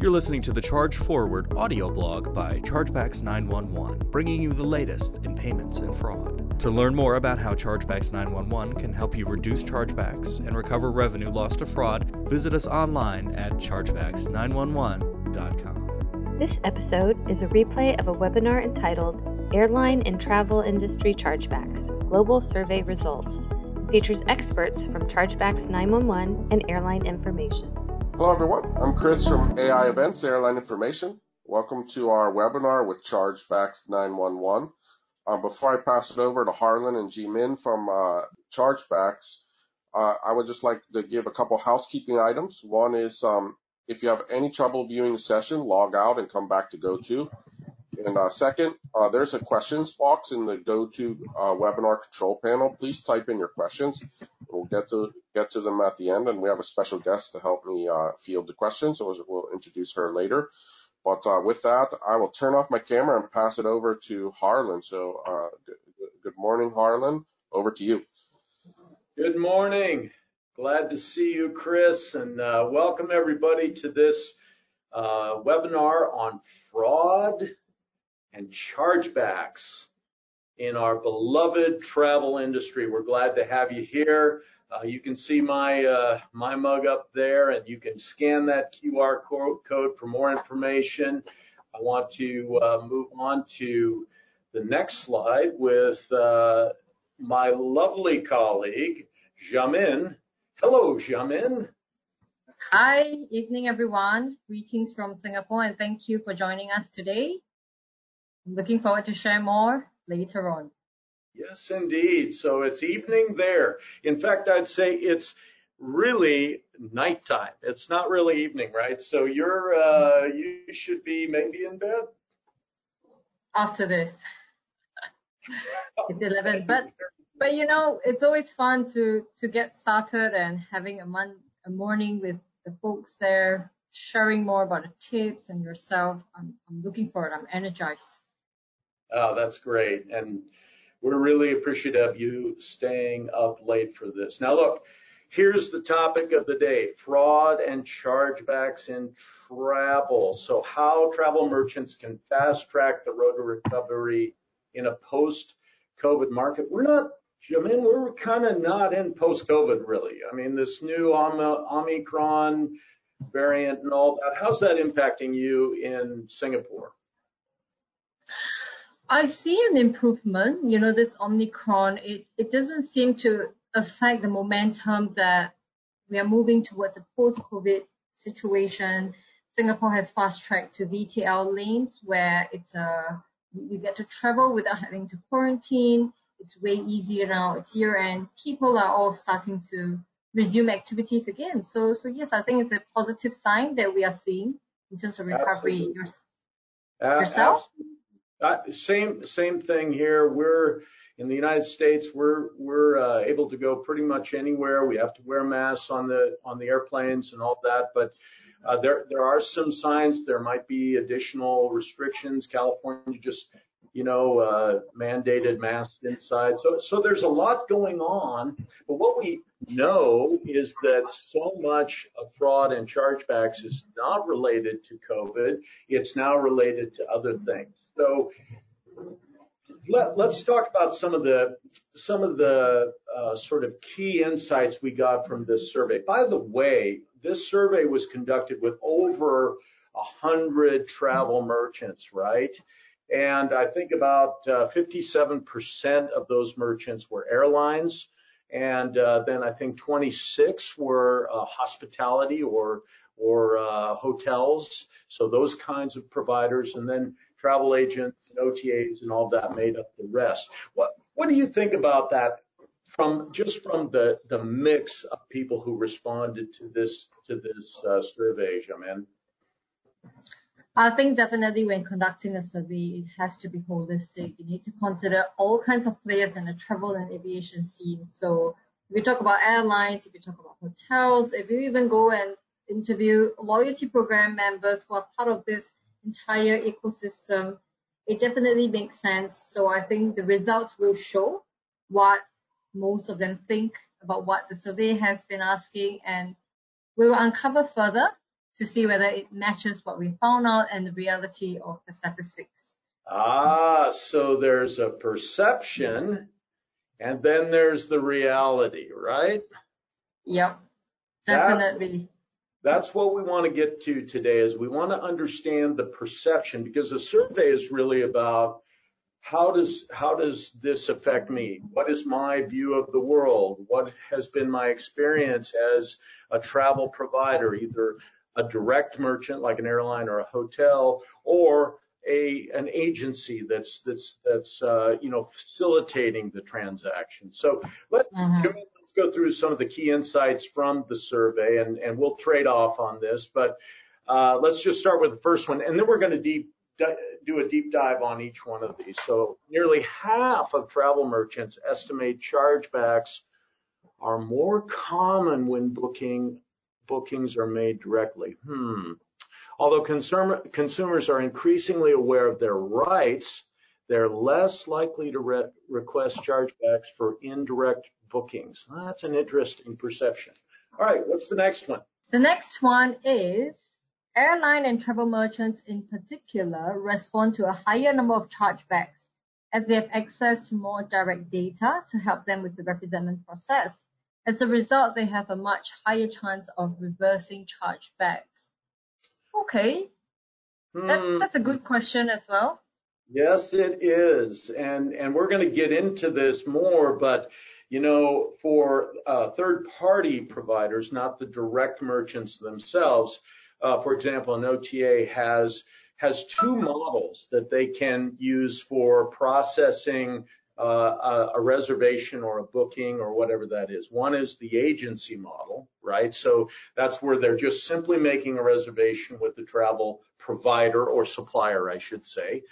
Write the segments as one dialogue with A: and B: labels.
A: You're listening to the Charge Forward audio blog by Chargebacks 911, bringing you the latest in payments and fraud. To learn more about how Chargebacks 911 can help you reduce chargebacks and recover revenue lost to fraud, visit us online at chargebacks911.com.
B: This episode is a replay of a webinar entitled Airline and Travel Industry Chargebacks Global Survey Results. It features experts from Chargebacks 911 and Airline Information.
C: Hello, everyone. I'm Chris from AI Events Airline Information. Welcome to our webinar with Chargebacks 911. Um, before I pass it over to Harlan and Ji Min from uh, Chargebacks, uh, I would just like to give a couple housekeeping items. One is um, if you have any trouble viewing the session, log out and come back to GoTo. And uh, second, uh, there's a questions box in the GoTo uh, webinar control panel. Please type in your questions. We'll get to get to them at the end, and we have a special guest to help me uh, field the questions. So we'll introduce her later. But uh, with that, I will turn off my camera and pass it over to Harlan. So uh, good, good morning, Harlan. Over to you.
D: Good morning. Glad to see you, Chris, and welcome everybody to this webinar on fraud and chargebacks in our beloved travel industry. We're glad to have you here. Uh, you can see my uh, my mug up there, and you can scan that QR code for more information. I want to uh, move on to the next slide with my lovely colleague, Xiamin. Hello, Xiamin.
E: Hi, evening everyone. Greetings from Singapore, and thank you for joining us today. Looking forward to share more later on.
D: Yes, indeed. So it's evening there. In fact, I'd say it's really nighttime. It's not really evening, right? So you're uh, you should be maybe in bed
E: after this. it's 11, but but you know it's always fun to to get started and having a mon a morning with the folks there, sharing more about the tips and yourself. I'm I'm looking forward. I'm energized.
D: Oh, that's great. And we're really appreciative of you staying up late for this. Now, look, here's the topic of the day fraud and chargebacks in travel. So, how travel merchants can fast track the road to recovery in a post COVID market. We're not, I mean, we're kind of not in post COVID really. I mean, this new Omicron variant and all that, how's that impacting you in Singapore?
E: I see an improvement. You know, this Omicron, it, it doesn't seem to affect the momentum that we are moving towards a post-COVID situation. Singapore has fast-tracked to VTL lanes where it's uh, a you get to travel without having to quarantine. It's way easier now. It's year end. People are all starting to resume activities again. So, so yes, I think it's a positive sign that we are seeing in terms of recovery.
D: Absolutely. Yourself? Absolutely. Uh, same same thing here. We're in the United States. We're we're uh, able to go pretty much anywhere. We have to wear masks on the on the airplanes and all that, but uh, there there are some signs there might be additional restrictions. California just you know uh, mandated masks inside. So so there's a lot going on. But what we know is that so much of fraud and chargebacks is not related to COVID. It's now related to other things. So let let, us talk about some of the some of the uh, sort of key insights we got from this survey. By the way, this survey was conducted with over a hundred travel merchants, right? And I think about uh, 57% of those merchants were airlines, and uh, then I think 26 were uh, hospitality or or uh, hotels. So those kinds of providers, and then travel agents and OTAs and all that made up the rest. What what do you think about that from just from the the mix of people who responded to this to this uh, survey, Xiamin?
E: I think definitely when conducting a survey, it has to be holistic. You need to consider all kinds of players in the travel and aviation scene. So if you talk about airlines, if you talk about hotels, if you even go and interview loyalty program members who are part of this entire ecosystem, it definitely makes sense. So I think the results will show what most of them think about what the survey has been asking and we will uncover further to see whether it matches what we found out and the reality of the statistics.
D: Ah, so there's a perception and then there's the reality, right?
E: Yep, definitely.
D: That's, that's what we want to get to today is we want to understand the perception because the survey is really about how does how does this affect me? What is my view of the world? What has been my experience as a travel provider, either a direct merchant like an airline or a hotel, or a an agency that's that's that's uh, you know facilitating the transaction. So let, mm-hmm. let's go through some of the key insights from the survey, and and we'll trade off on this, but. Uh, let's just start with the first one, and then we're going to deep do a deep dive on each one of these. So nearly half of travel merchants estimate chargebacks are more common when booking bookings are made directly. Hmm. Although consumer, consumers are increasingly aware of their rights, they're less likely to re request chargebacks for indirect bookings. That's an interesting perception. All right, what's the next one?
E: The next one is Airline and travel merchants in particular respond to a higher number of chargebacks as they have access to more direct data to help them with the representment process. As a result, they have a much higher chance of reversing chargebacks. Okay, that's, hmm. that's a good question as well.
D: Yes, it is. And, and we're going to get into this more, but you know, for uh, third party providers, not the direct merchants themselves, uh, for example, an OTA has has two models that they can use for processing uh, a, reservation or a booking or whatever that is. One is the agency model, right? So that's where they're just simply making a reservation with the travel provider or supplier, I should say.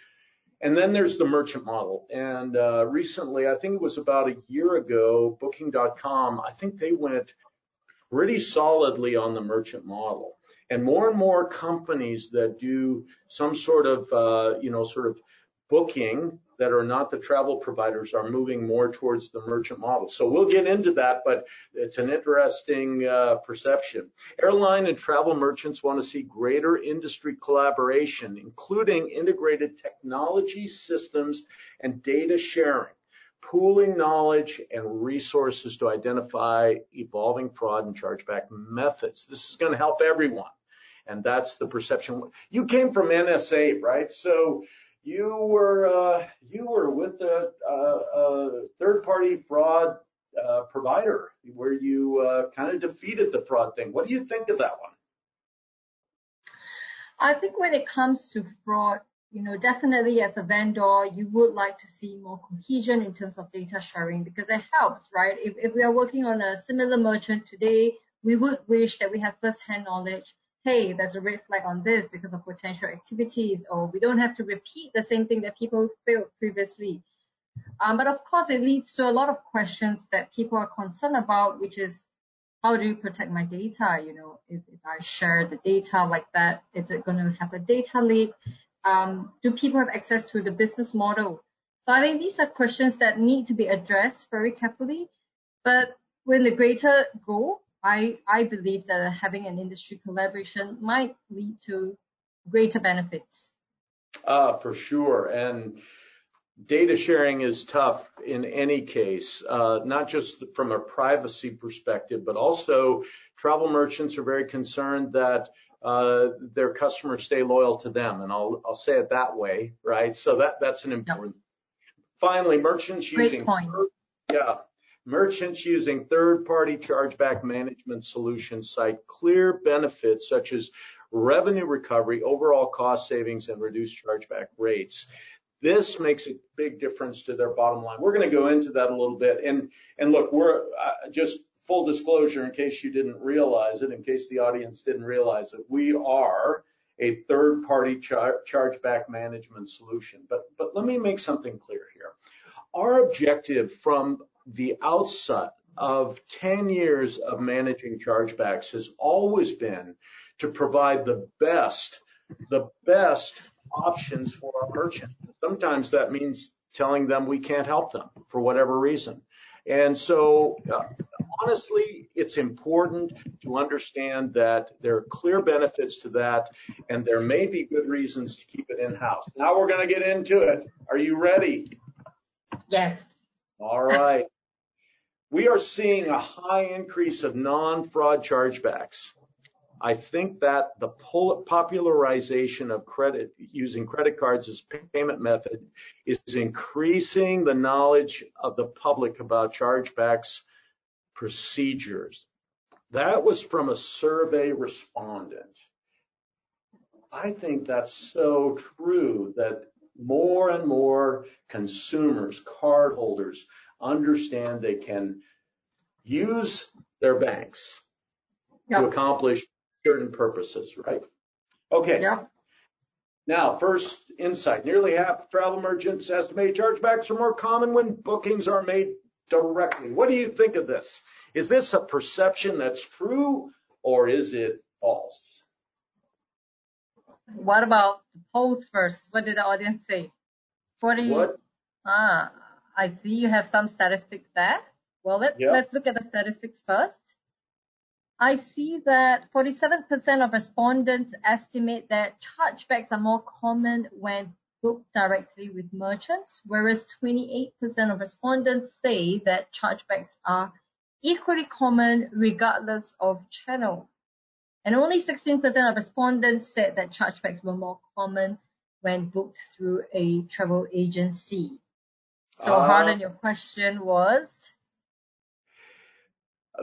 D: And then there's the merchant model. And uh, recently, I think it was about a year ago, Booking.com, I think they went pretty solidly on the merchant model and more and more companies that do some sort of, uh, you know, sort of booking that are not the travel providers are moving more towards the merchant model. So we'll get into that, but it's an interesting uh, perception. Airline and travel merchants want to see greater industry collaboration, including integrated technology systems and data sharing pooling knowledge and resources to identify evolving fraud and chargeback methods. This is going to help everyone. And that's the perception. You came from NSA, right? So you were uh, you were with a, a, third-party fraud uh, provider where you uh, kind of defeated the fraud thing. What do you think of that one?
E: I think when it comes to fraud, you know, definitely as a vendor, you would like to see more cohesion in terms of data sharing because it helps, right? If, if we are working on a similar merchant today, we would wish that we have first-hand knowledge hey, there's a red flag on this because of potential activities, or we don't have to repeat the same thing that people failed previously. Um, but of course, it leads to a lot of questions that people are concerned about, which is how do you protect my data? You know, if, if I share the data like that, is it going to have a data leak? Um, do people have access to the business model? So I think these are questions that need to be addressed very carefully. But when the greater goal I, I believe that having an industry collaboration might lead to greater benefits.
D: Uh, for sure. And data sharing is tough in any case, uh, not just from a privacy perspective, but also travel merchants are very concerned that uh, their customers stay loyal to them. And I'll, I'll say it that way, right? So that, that's an important. Yep. Finally, merchants
E: Great
D: using.
E: Point.
D: Yeah. Merchants using third-party chargeback management solutions cite clear benefits such as revenue recovery, overall cost savings, and reduced chargeback rates. This makes a big difference to their bottom line. We're going to go into that a little bit. And, and look, we're uh, just full disclosure in case you didn't realize it, in case the audience didn't realize it, we are a third-party char- chargeback management solution. But, but let me make something clear here. Our objective from the outset of 10 years of managing chargebacks has always been to provide the best, the best options for our merchants. Sometimes that means telling them we can't help them for whatever reason. And so, uh, honestly, it's important to understand that there are clear benefits to that, and there may be good reasons to keep it in house. Now we're going to get into it. Are you ready?
E: Yes.
D: All right. We are seeing a high increase of non fraud chargebacks. I think that the popularization of credit using credit cards as payment method is increasing the knowledge of the public about chargebacks procedures. That was from a survey respondent. I think that's so true that more and more consumers, cardholders understand they can use their banks yep. to accomplish certain purposes, right? Okay.
E: Yeah.
D: Now, first insight. Nearly half travel merchants estimate chargebacks are more common when bookings are made directly. What do you think of this? Is this a perception that's true or is it false?
E: What about the polls first? What did the audience say? 40.
D: What?
E: Ah, I see you have some statistics there. Well, let's, let's look at the statistics first. I see that 47% of respondents estimate that chargebacks are more common when booked directly with merchants, whereas 28% of respondents say that chargebacks are equally common regardless of channel. And only 16% of respondents said that chargebacks were more common when booked through a travel agency. So, uh, Harlan, your question was?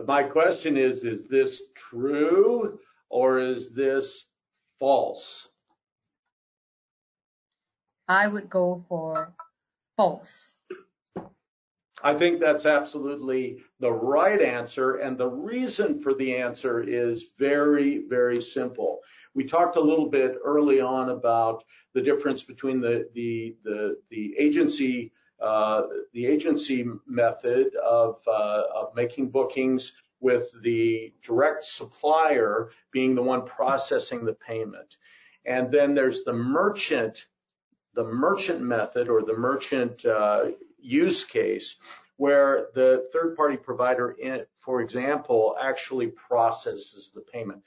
D: My question is, is this true or is this false?
E: I would go for false.
D: I think that's absolutely the right answer. And the reason for the answer is very, very simple. We talked a little bit early on about the difference between the, the, the, the agency the agency method of, uh, of making bookings with the direct supplier being the one processing the payment. And then there's the merchant, the merchant method or the merchant uh, use case where the third party provider, in, for example, actually processes the payment.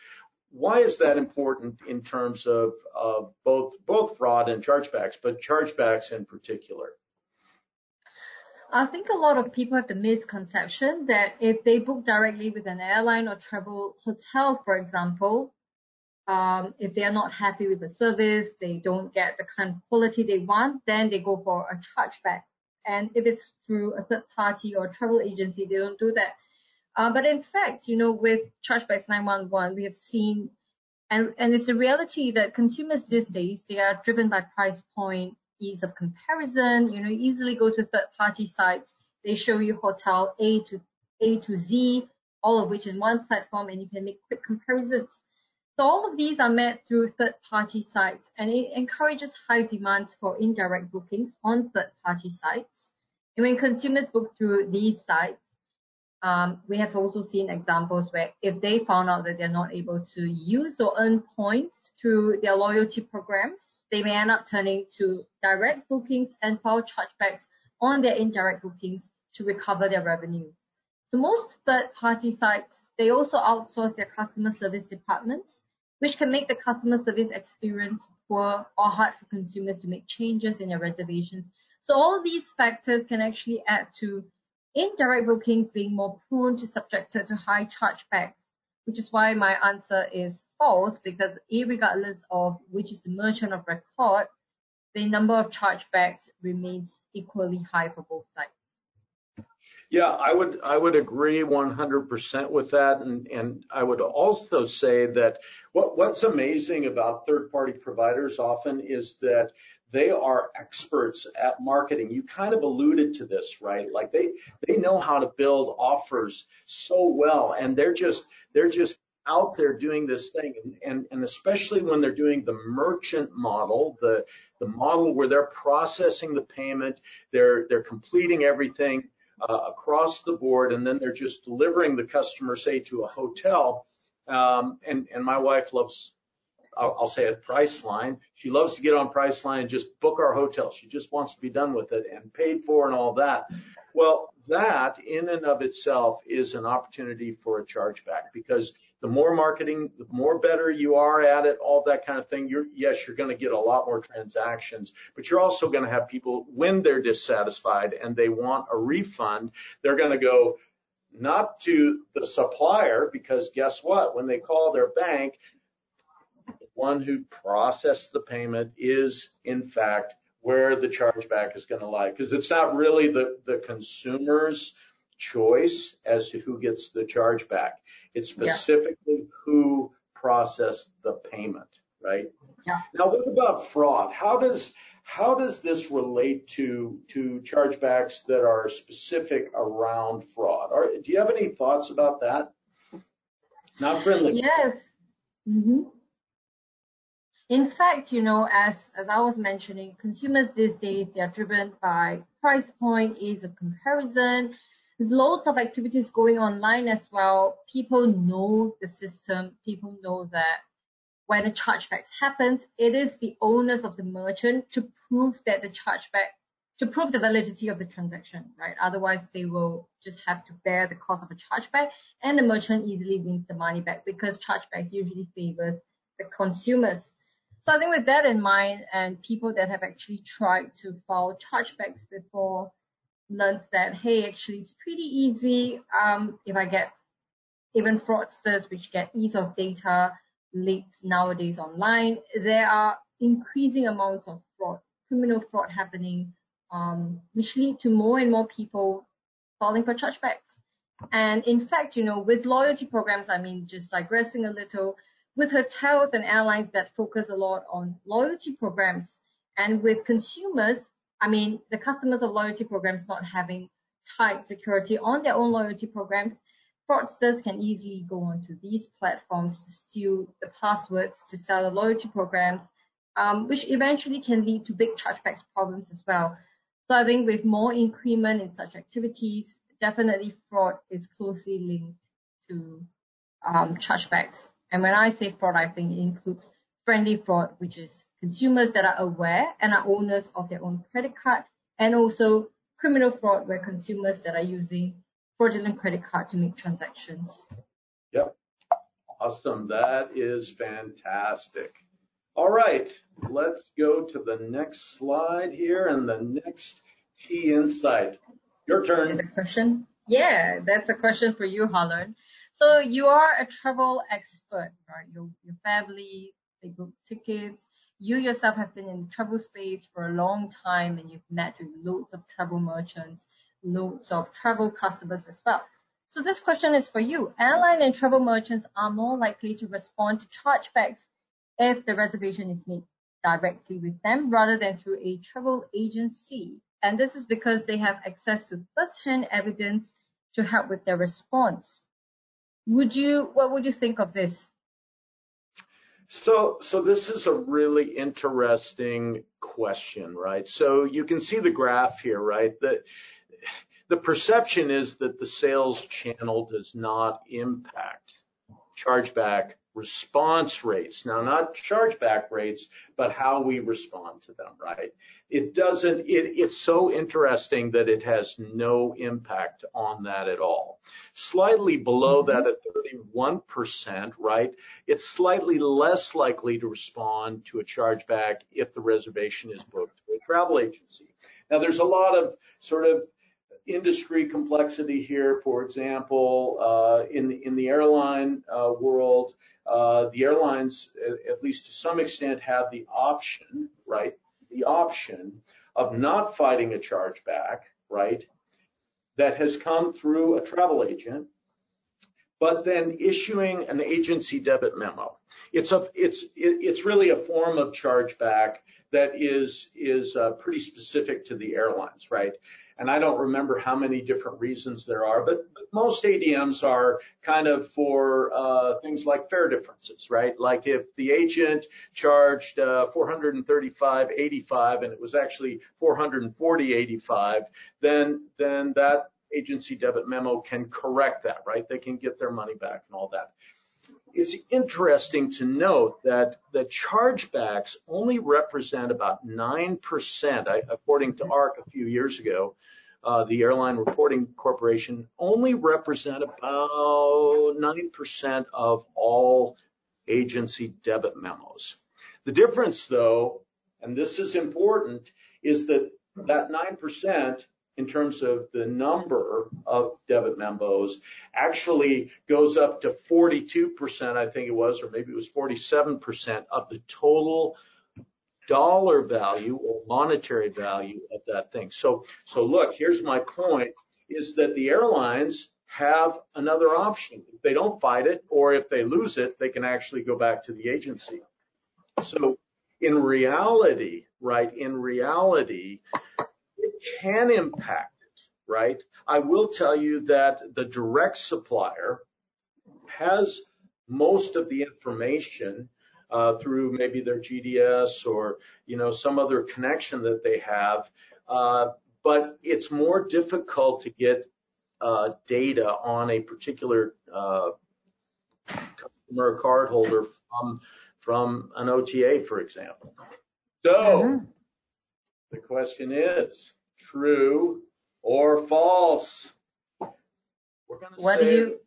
D: Why is that important in terms of, of both, both fraud and chargebacks, but chargebacks in particular?
E: I think a lot of people have the misconception that if they book directly with an airline or travel hotel, for example, um, if they are not happy with the service, they don't get the kind of quality they want, then they go for a chargeback. And if it's through a third party or travel agency, they don't do that. Uh, but in fact, you know, with Chargebacks 911, we have seen, and, and it's a reality that consumers these days, they are driven by price point, ease of comparison. You know, easily go to third-party sites. They show you hotel A to A to Z, all of which in one platform, and you can make quick comparisons. So all of these are met through third-party sites, and it encourages high demands for indirect bookings on third-party sites. And when consumers book through these sites, um, we have also seen examples where if they found out that they're not able to use or earn points through their loyalty programs, they may end up turning to direct bookings and file chargebacks on their indirect bookings to recover their revenue. So most third-party sites, they also outsource their customer service departments, which can make the customer service experience poor or hard for consumers to make changes in their reservations. So all these factors can actually add to indirect bookings being more prone to subjected to high chargebacks, which is why my answer is false, because regardless of which is the merchant of record, the number of chargebacks remains equally high for both sides.
D: Yeah, I would I would agree 100% with that, and and I would also say that what what's amazing about third party providers often is that they are experts at marketing. You kind of alluded to this, right? Like they they know how to build offers so well, and they're just they're just out there doing this thing, and and, especially when they're doing the merchant model, the the model where they're processing the payment, they're they're completing everything uh, across the board, and then they're just delivering the customer, say, to a hotel. Um, and and my wife loves I'll, I'll say it, Priceline. She loves to get on Priceline and just book our hotel. She just wants to be done with it and paid for and all that. Well, that in and of itself is an opportunity for a chargeback because the more marketing, the more better you are at it, all that kind of thing. You're, yes, you're going to get a lot more transactions, but you're also going to have people when they're dissatisfied and they want a refund, they're going to go not to the supplier because guess what? When they call their bank, one who processed the payment is in fact where the chargeback is going to lie because it's not really the, the consumer's choice as to who gets the chargeback. It's specifically yeah. who processed the payment, right?
E: Yeah.
D: Now, what about fraud? How does how does this relate to to chargebacks that are specific around fraud? Or do you have any thoughts about that? Not friendly.
E: Yes. Mm-hmm. In fact, you know, as, as I was mentioning, consumers these days, they are driven by price point, ease of comparison. There's loads of activities going online as well. People know the system. People know that when a chargeback happens, it is the onus of the merchant to prove that the chargeback, to prove the validity of the transaction, right? Otherwise, they will just have to bear the cost of a chargeback and the merchant easily wins the money back because chargebacks usually favors the consumers. So I think with that in mind, and people that have actually tried to file chargebacks before learned that, hey, actually it's pretty easy. Um, if I get even fraudsters which get ease of data leaks nowadays online, there are increasing amounts of fraud, criminal fraud happening, um, which lead to more and more people falling for chargebacks. And in fact, you know, with loyalty programs, I mean, just digressing a little, with hotels and airlines that focus a lot on loyalty programs and with consumers, I mean, the customers of loyalty programs not having tight security on their own loyalty programs, fraudsters can easily go onto these platforms to steal the passwords to sell the loyalty programs, um, which eventually can lead to big chargebacks problems as well. So I think with more increment in such activities, definitely fraud is closely linked to um, chargebacks. And when I say fraud, I think it includes friendly fraud, which is consumers that are aware and are owners of their own credit card, and also criminal fraud, where consumers that are using fraudulent credit card to make transactions.
D: Yep. Awesome. That is fantastic. All right, let's go to the next slide here and the next key insight. Your turn.
E: Is a question? Yeah, that's a question for you, Harlan. So you are a travel expert, right? Your, your family, they book tickets. You yourself have been in the travel space for a long time and you've met with loads of travel merchants, loads of travel customers as well. So this question is for you. Airline and travel merchants are more likely to respond to chargebacks if the reservation is made directly with them rather than through a travel agency. And this is because they have access to first-hand evidence to help with their response. Would you, what would you think of this?
D: So, so this is a really interesting question, right? So you can see the graph here, right? That the perception is that the sales channel does not impact chargeback response rates. Now, not chargeback rates, but how we respond to them, right? It doesn't, it, it's so interesting that it has no impact on that at all. Slightly below that at 31%, right? It's slightly less likely to respond to a chargeback if the reservation is booked through a travel agency. Now, there's a lot of sort of industry complexity here. For example, uh, in in the airline uh, world, uh, the airlines, at least to some extent, have the option, right? The option of not fighting a chargeback, right? That has come through a travel agent, but then issuing an agency debit memo. It's a, it's, it's really a form of chargeback that is, is uh, pretty specific to the airlines, right? And I don't remember how many different reasons there are, but, but most ADMs are kind of for uh, things like fare differences, right? Like if the agent charged uh, 435.85 and it was actually 440.85, then then that agency debit memo can correct that, right? They can get their money back and all that. It's interesting to note that the chargebacks only represent about 9%, according to ARC a few years ago, uh, the Airline Reporting Corporation, only represent about 9% of all agency debit memos. The difference, though, and this is important, is that that 9% in terms of the number of debit memos actually goes up to 42%, I think it was, or maybe it was 47% of the total dollar value or monetary value of that thing. So, so look, here's my point is that the airlines have another option. If they don't fight it or if they lose it, they can actually go back to the agency. So in reality, right, in reality, can impact it, right? I will tell you that the direct supplier has most of the information uh, through maybe their GDS or you know some other connection that they have, uh, but it's more difficult to get uh, data on a particular uh, customer cardholder from from an OTA, for example. So mm-hmm. the question is, true or false?
E: We're going to what say you...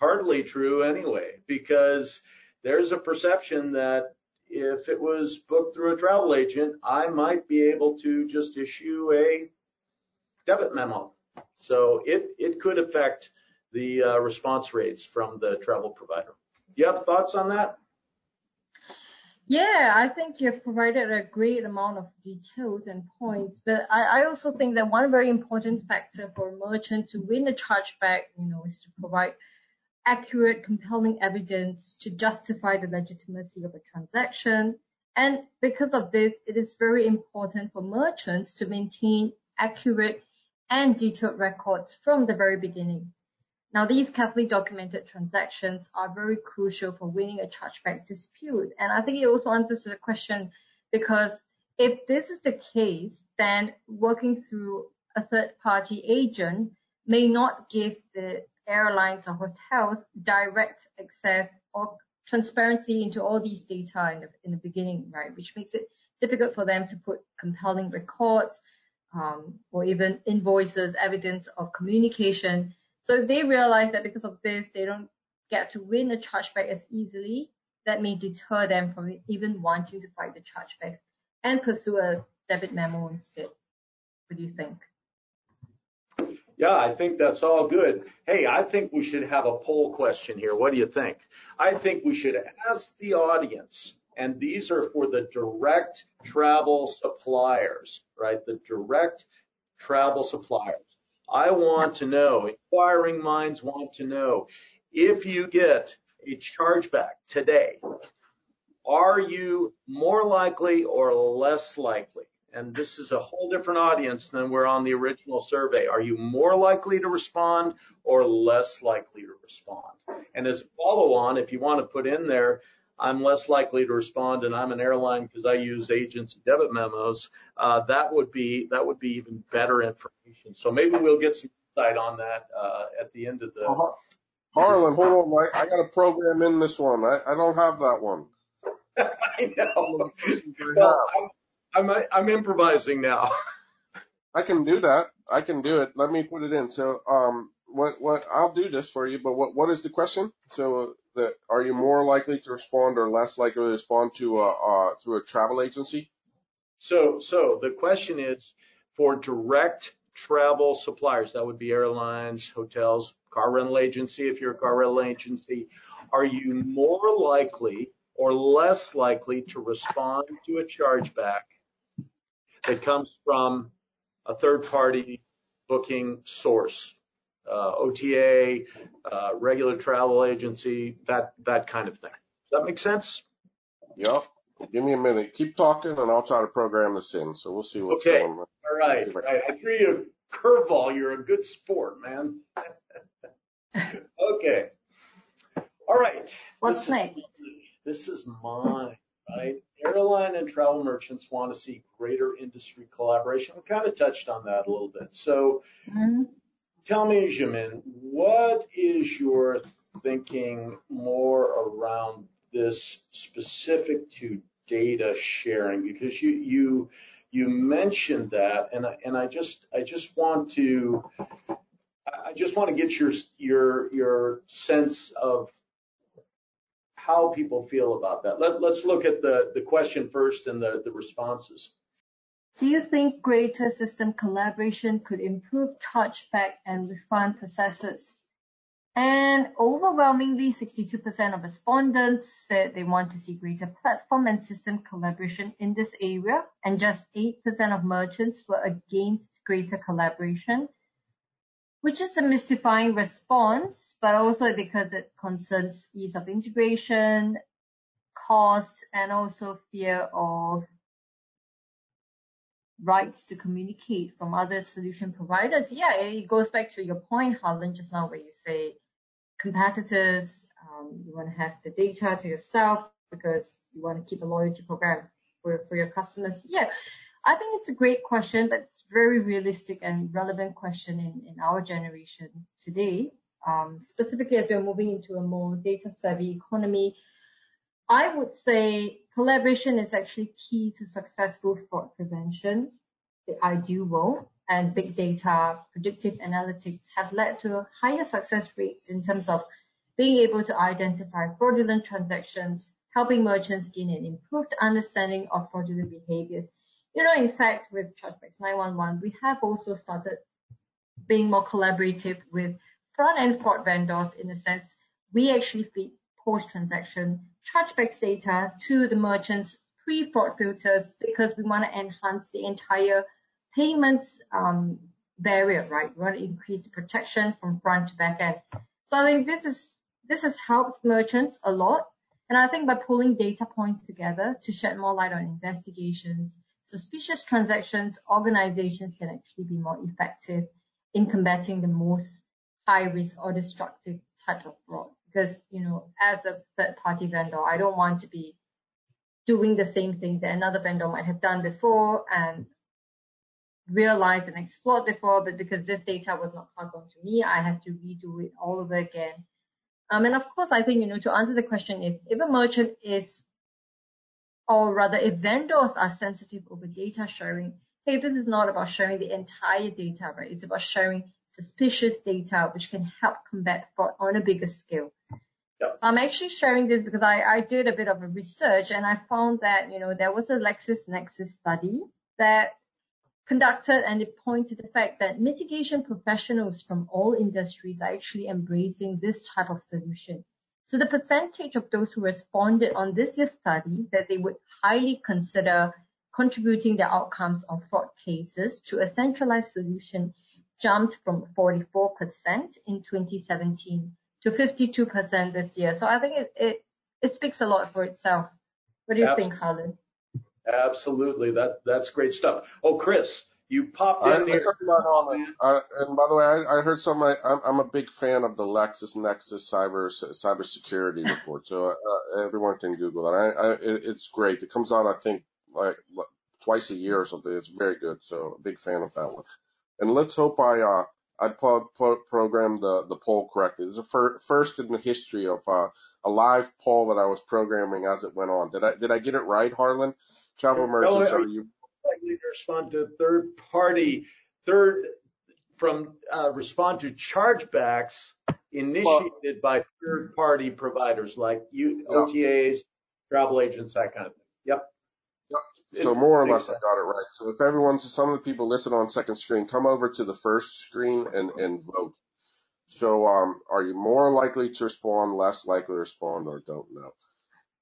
D: hardly true anyway, because there's a perception that if it was booked through a travel agent, I might be able to just issue a debit memo. So it, it could affect the uh, response rates from the travel provider. Do you have thoughts on that?
E: Yeah, I think you've provided a great amount of details and points, but I, I also think that one very important factor for a merchant to win a chargeback, you know, is to provide accurate, compelling evidence to justify the legitimacy of a transaction. And because of this, it is very important for merchants to maintain accurate and detailed records from the very beginning. Now, these carefully documented transactions are very crucial for winning a chargeback dispute. And I think it also answers to the question because if this is the case, then working through a third party agent may not give the airlines or hotels direct access or transparency into all these data in the, in the beginning, right? Which makes it difficult for them to put compelling records um, or even invoices, evidence of communication so if they realize that because of this, they don't get to win a chargeback as easily, that may deter them from even wanting to fight the chargebacks and pursue a debit memo instead. What do you think?
D: Yeah, I think that's all good. Hey, I think we should have a poll question here. What do you think? I think we should ask the audience, and these are for the direct travel suppliers, right? The direct travel suppliers. I want to know, inquiring minds want to know, if you get a chargeback today, are you more likely or less likely? And this is a whole different audience than we're on the original survey. Are you more likely to respond or less likely to respond? And as a follow on, if you want to put in there, I'm less likely to respond and I'm an airline because I use agents and debit memos, uh, that would be that would be even better information. So maybe we'll get some insight on that uh, at the end of the. Uh-huh.
C: Harlan, hold on, I, I got to program in this one. I, I don't have that one.
D: I know. Well, I'm, I'm, I'm improvising now.
C: I can do that. I can do it. Let me put it in. So, um, what what I'll do this for you. But what what is the question? So that are you more likely to respond or less likely to respond to a, uh, through a travel agency?
D: So, so the question is for direct travel suppliers, that would be airlines, hotels, car rental agency. If you're a car rental agency, are you more likely or less likely to respond to a chargeback that comes from a third party booking source? Uh, OTA, uh, regular travel agency, that that kind of thing. Does that make sense?
C: Yep. Give me a minute. Keep talking, and I'll try to program this in. So we'll see what's
D: okay.
C: going on.
D: All right. I, I threw you a curveball. You're a good sport, man. okay. All right.
E: What's this next?
D: Is, this is mine, right? Airline and travel merchants want to see greater industry collaboration. We kind of touched on that a little bit. So mm-hmm tell me, Jimin, what is your thinking more around this specific to data sharing because you you you mentioned that and I, and I just I just want to I just want to get your your your sense of how people feel about that. Let, let's look at the, the question first and the, the responses.
E: Do you think greater system collaboration could improve chargeback and refund processes? And overwhelmingly, 62% of respondents said they want to see greater platform and system collaboration in this area, and just 8% of merchants were against greater collaboration, which is a mystifying response, but also because it concerns ease of integration, cost, and also fear of rights to communicate from other solution providers. Yeah, it goes back to your point, Harlan, just now where you say competitors, um, you want to have the data to yourself because you want to keep a loyalty program for, for your customers. Yeah, I think it's a great question, but it's very realistic and relevant question in, in our generation today. Um, specifically as we're moving into a more data savvy economy, I would say collaboration is actually key to successful fraud prevention. The ideal role and big data, predictive analytics have led to higher success rates in terms of being able to identify fraudulent transactions, helping merchants gain an improved understanding of fraudulent behaviors. You know, in fact, with Chargebacks 911, we have also started being more collaborative with front-end fraud vendors in the sense we actually feed post-transaction chargebacks data to the merchants pre-fraud filters because we want to enhance the entire payments um, barrier, right? We want to increase the protection from front to back end. So I think this is this has helped merchants a lot. And I think by pulling data points together to shed more light on investigations, suspicious transactions, organizations can actually be more effective in combating the most high risk or destructive type of fraud. Because, you know, as a third party vendor, I don't want to be doing the same thing that another vendor might have done before and realized and explored before, but because this data was not passed on to me, I have to redo it all over again. Um, and of course, I think, you know, to answer the question, if, if a merchant is, or rather if vendors are sensitive over data sharing, hey, this is not about sharing the entire data, right? It's about sharing suspicious data, which can help combat fraud on a bigger scale. I'm actually sharing this because I, I did a bit of a research and I found that, you know, there was a LexisNexis study that conducted and it pointed to the fact that mitigation professionals from all industries are actually embracing this type of solution. So the percentage of those who responded on this year's study that they would highly consider contributing the outcomes of fraud cases to a centralized solution jumped from 44% in 2017 to 52% this year. So I think it, it, it speaks a lot for itself. What do you Absolutely. think, Harlan?
D: Absolutely. That that's great stuff. Oh, Chris, you popped in I, here.
C: uh, and by the way, I, I heard some. I, I'm, I'm a big fan of the LexisNexis cyber cybersecurity report, so uh, everyone can Google that. I, I, it, it's great. It comes out, I think, like twice a year or something. It's very good. So, a big fan of that one. And let's hope I uh, I pro- pro- programmed the the poll correctly. This is the fir- first in the history of uh, a live poll that I was programming as it went on. Did I did I get it right, Harlan? Travel merchants, are you
D: likely to respond to third party, third from uh, respond to chargebacks initiated by third party providers like you, yeah. OTAs, travel agents, that kind of thing.
C: So more or less, I got it right. So if everyone's, some of the people listed on second screen, come over to the first screen and, and vote. So, um, are you more likely to respond, less likely to respond, or don't know?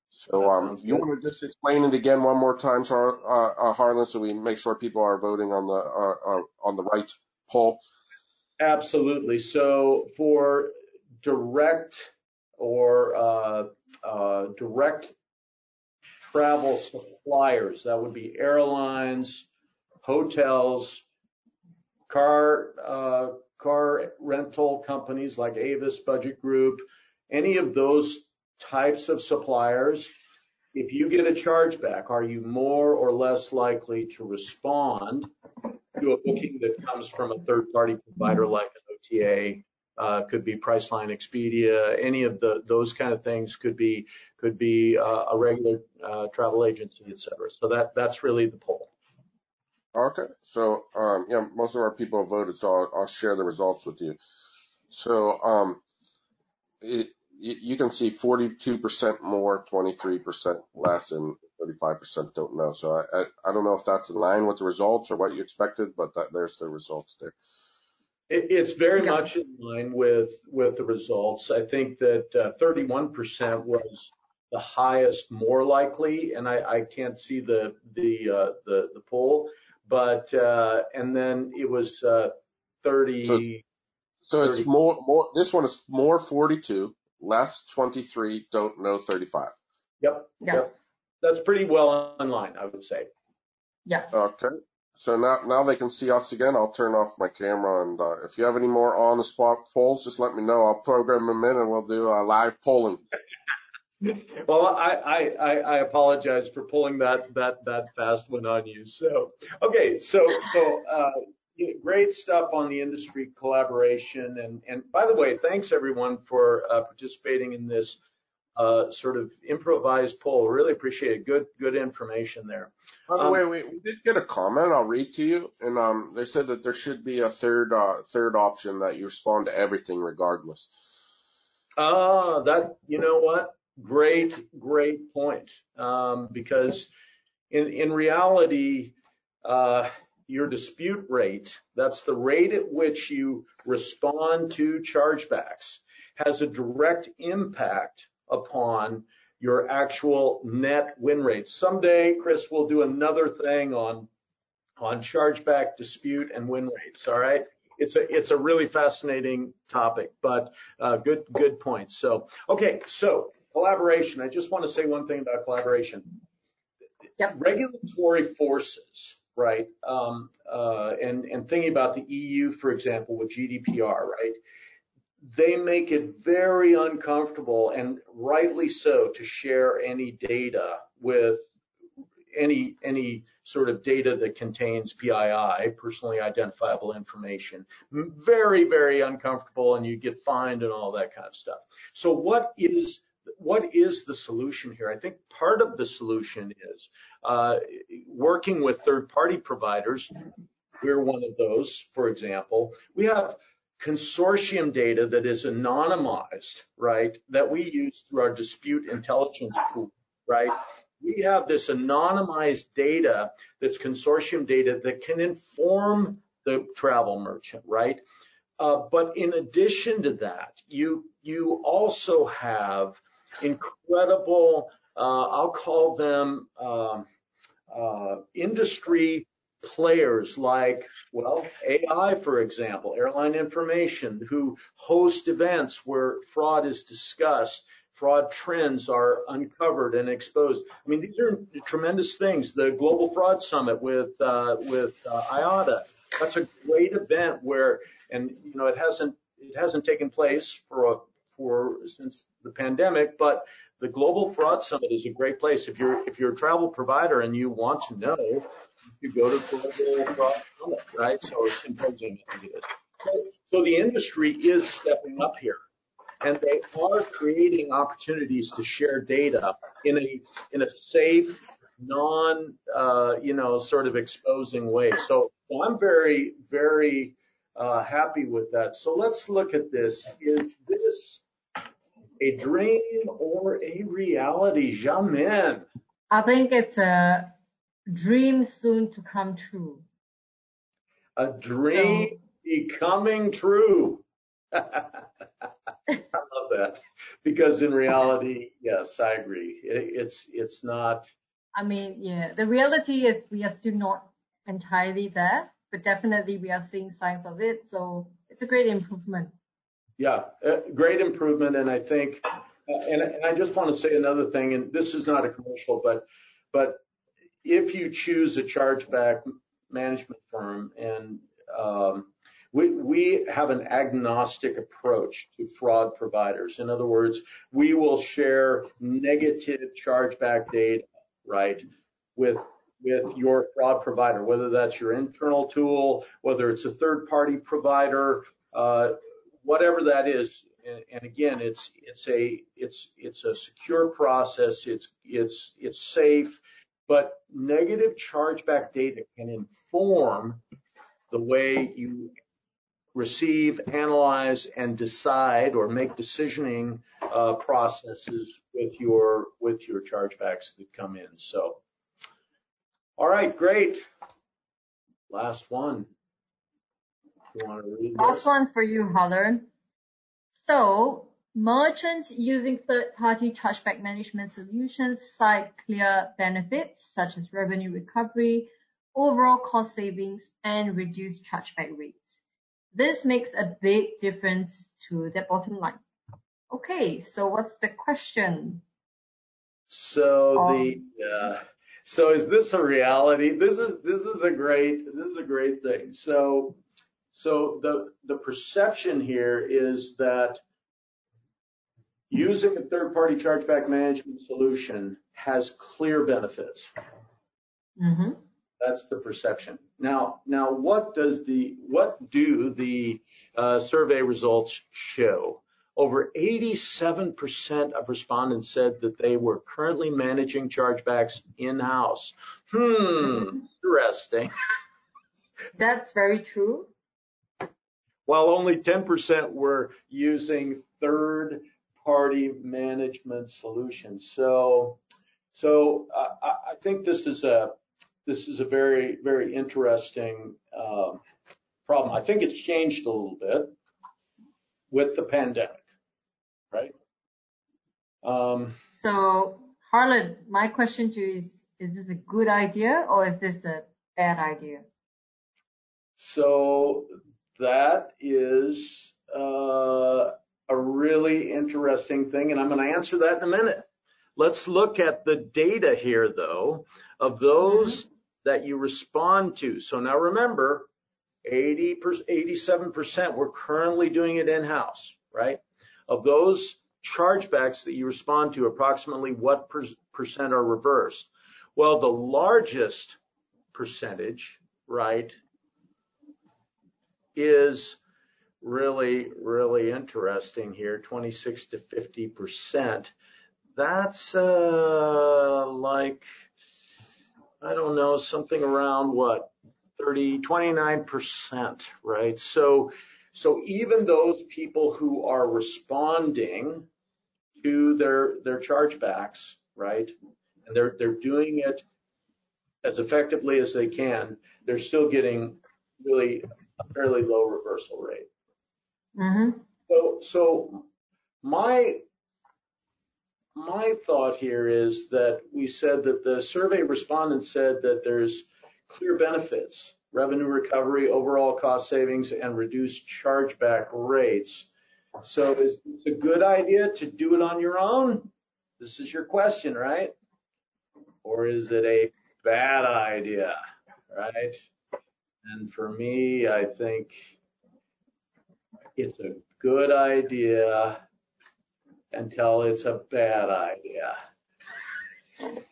C: So um, you want to just explain it again one more time, so, uh, uh, Harlan, so we make sure people are voting on the uh, uh, on the right poll.
D: Absolutely. So for direct or uh, uh, direct travel suppliers, that would be airlines, hotels, car uh, car rental companies like Avis Budget Group, any of those types of suppliers. If you get a chargeback, are you more or less likely to respond to a booking that comes from a third party provider like an OTA uh, could be Priceline, Expedia, any of the those kind of things could be could be uh, a regular uh, travel agency, et cetera. So that that's really the poll.
C: Okay, so um, yeah, most of our people have voted, so I'll, I'll share the results with you. So um, it, you can see 42% more, 23% less, and 35% don't know. So I, I, I don't know if that's in line with the results or what you expected, but that, there's the results there.
D: It, it's very much in line with with the results. I think that uh, 31% was the highest, more likely, and I, I can't see the the uh, the the poll, but uh, and then it was uh, 30.
C: So, so 30. it's more more. This one is more 42, less 23, don't know 35.
D: Yep.
E: Yeah.
D: Yep. That's pretty well in line, I would say.
E: Yeah.
C: Okay. So now, now they can see us again. I'll turn off my camera, and uh, if you have any more on the spot polls, just let me know. I'll program them in, and we'll do a live polling.
D: well, I, I, I apologize for pulling that that that fast one on you. So, okay, so so uh, great stuff on the industry collaboration, and and by the way, thanks everyone for uh, participating in this uh, sort of improvised poll. Really appreciate it. Good, good information there.
C: By the um, way, we, we, did get a comment. I'll read to you, and um, they said that there should be a third uh, third option that you respond to everything regardless.
D: Ah, that you know what? Great, great point. Um, because in in reality, uh, your dispute rate, that's the rate at which you respond to chargebacks, has a direct impact upon your actual net win rates. Someday, Chris, will do another thing on on chargeback dispute and win rates. All right. It's a it's a really fascinating topic, but uh, good good point. So okay, so collaboration. I just want to say one thing about collaboration.
E: Yep.
D: Regulatory forces, right? Um, uh, and and thinking about the EU, for example, with GDPR, right? They make it very uncomfortable and rightly so to share any data with any any sort of data that contains PII, personally identifiable information. Very, very uncomfortable and you get fined and all that kind of stuff. So what is what is the solution here? I think part of the solution is uh, working with third-party providers. We're one of those, for example. We have consortium data that is anonymized, right, that we use through our dispute intelligence tool, right? We have this anonymized data that's consortium data that can inform the travel merchant, right? Uh, but in addition to that, you you also have incredible, uh, I'll call them uh, uh industry players like, well, AI, for example, airline information, who host events where fraud is discussed, fraud trends are uncovered and exposed. I mean, these are tremendous things. The Global Fraud Summit with uh, with uh, IATA, that's a great event where, and you know, it hasn't it hasn't taken place for a, for since the pandemic, but the Global Fraud Summit is a great place if you're if you're a travel provider and you want to know you go to Global Fraud Summit, right? So symposium, is. So, the industry is stepping up here, and they are creating opportunities to share data in a in a safe, non, uh, you know, sort of exposing way. So I'm very very uh, happy with that. So let's look at this. Is this a dream or a reality, Jamin?
E: I think it's a dream soon to come true.
D: A dream so, becoming true. I love that because in reality, yes, I agree. It, it's it's not.
E: I mean, yeah, the reality is we are still not entirely there, but definitely we are seeing signs of it. So it's a great improvement.
D: Yeah, uh, great improvement, and I think, uh, and, I just want to say another thing, and this is not a commercial, but but if you choose a chargeback management firm and um, we, we have an agnostic approach to fraud providers. In other words, we will share negative chargeback data, right, with with your fraud provider, whether that's your internal tool, whether it's a third party provider. Whatever that is, and, and again, it's it's a it's it's a secure process. It's it's it's safe, but negative chargeback data can inform the way you receive, analyze, and decide or make decisioning uh, processes with your with your chargebacks that come in. So, all right, great. Last one. You want to read
E: Last this? one for you, Harlan. So merchants using third-party chargeback management solutions cite clear benefits such as revenue recovery, overall cost savings, and reduced chargeback rates. This makes a big difference to their bottom line. Okay, so what's the question?
D: So um, the uh, so is this a reality? This is this is a great this is a great thing. So so the, the perception here is that using a third-party chargeback management solution has clear benefits. Mm-hmm. That's the perception. Now, now, what does the what do the uh, survey results show? Over 87% of respondents said that they were currently managing chargebacks in-house. Hmm, interesting.
E: That's very true
D: while only 10% were using third party management solutions. So, so I, I think this is a, this is a very, very interesting um, problem. I think it's changed a little bit with the pandemic, right?
E: Um, so, Harlan, my question to you is, is this a good idea or is this a bad idea?
D: So that is uh, a really interesting thing, and I'm going to answer that in a minute. Let's look at the data here, though, of those mm-hmm. that you respond to. So now remember, 80 87% we're currently doing it in-house, right? Of those chargebacks that you respond to, approximately what per- percent are reversed? Well, the largest percentage, right, is really, really interesting here, 26 to 50 percent. That's uh, like, I don't know, something around what, 30, 29 percent, right? So, so even those people who are responding to their their chargebacks, right, and they're they're doing it as effectively as they can, they're still getting really a fairly low reversal rate. Mm-hmm. So, so my my thought here is that we said that the survey respondents said that there's clear benefits, revenue recovery, overall cost savings, and reduced chargeback rates. So is it a good idea to do it on your own? This is your question, right? Or is it a bad idea, right? And for me, I think it's a good idea until it's a bad idea.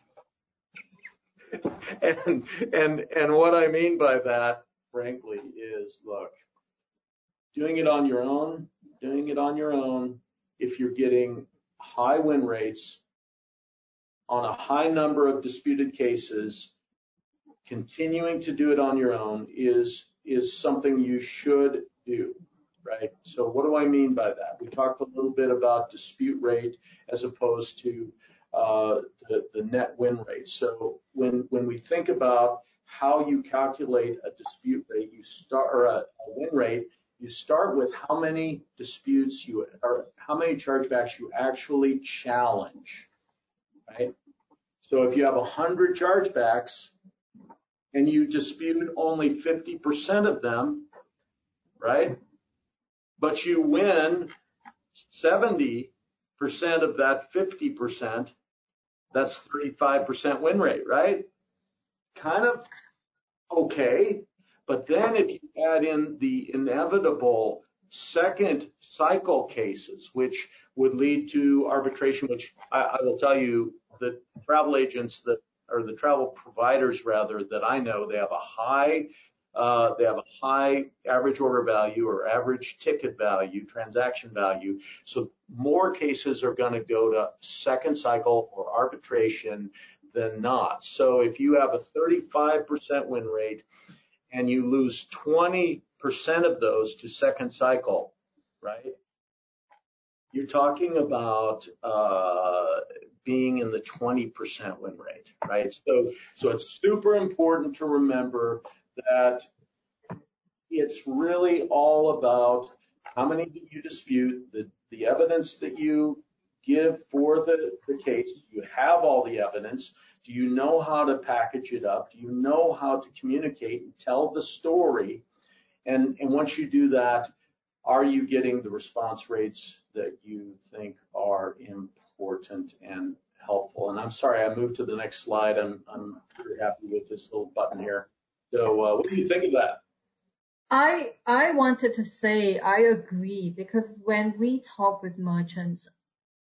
D: and and and what I mean by that, frankly, is look, doing it on your own, doing it on your own, if you're getting high win rates on a high number of disputed cases continuing to do it on your own is is something you should do, right? So what do I mean by that? We talked a little bit about dispute rate as opposed to uh, the, the net win rate. So when when we think about how you calculate a dispute rate, you start or a, a win rate, you start with how many disputes you or how many chargebacks you actually challenge, right? So if you have 100 chargebacks, and you dispute only 50% of them, right? But you win 70% of that 50%, that's 35% win rate, right? Kind of okay. But then if you add in the inevitable second cycle cases, which would lead to arbitration, which I, I will tell you that travel agents that or the travel providers rather that I know, they have a high uh, they have a high average order value or average ticket value, transaction value. So more cases are going to go to second cycle or arbitration than not. So if you have a 35% win rate and you lose 20% of those to second cycle, right? You're talking about uh, being in the 20% win rate, right? So, so it's super important to remember that it's really all about how many do you dispute, the, the evidence that you give for the, the case. You have all the evidence. Do you know how to package it up? Do you know how to communicate and tell the story? And, and once you do that, are you getting the response rates that you think are important and helpful? And I'm sorry, I moved to the next slide. I'm, I'm very happy with this little button here. So uh, what do you think of that?
E: I I wanted to say I agree because when we talk with merchants,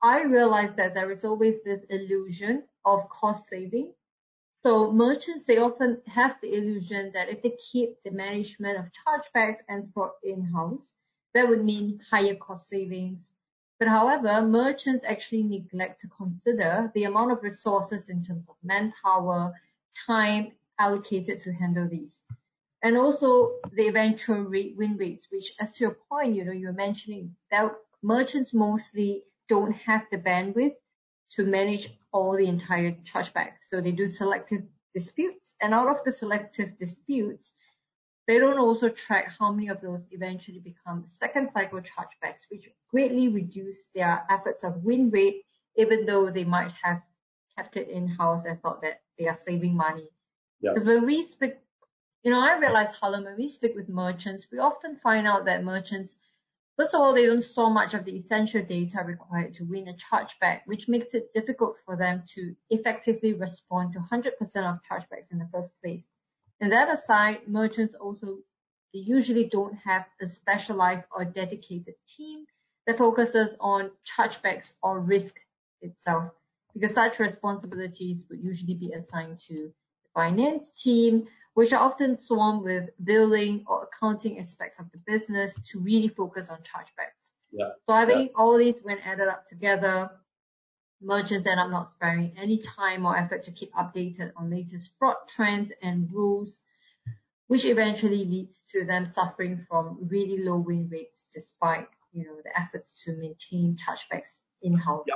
E: I realize that there is always this illusion of cost saving. So merchants they often have the illusion that if they keep the management of chargebacks and fraud in-house, that would mean higher cost savings. But however, merchants actually neglect to consider the amount of resources in terms of manpower, time allocated to handle these. And also the eventual rate, win rates, which as to your point, you know, you're mentioning that merchants mostly don't have the bandwidth to manage all the entire chargebacks. So they do selective disputes. And out of the selective disputes, they don't also track how many of those eventually become second cycle chargebacks, which greatly reduce their efforts of win rate, even though they might have kept it in-house and thought that they are saving money. Because when we speak, you know, I realize, Harlan, when we speak with merchants, we often find out that merchants, first of all, they don't store much of the essential data required to win a chargeback, which makes it difficult for them to effectively respond to 100% of chargebacks in the first place. And that aside, merchants also they usually don't have a specialized or dedicated team that focuses on chargebacks or risk itself, because such responsibilities would usually be assigned to the finance team, which are often swarmed with billing or accounting aspects of the business to really focus on chargebacks.
D: Yeah.
E: So I think
D: yeah.
E: all these, when added up together, merchants end up not sparing any time or effort to keep updated on latest fraud trends and rules, which eventually leads to them suffering from really low win rates despite you know the efforts to maintain chargebacks in-house.
D: Yeah.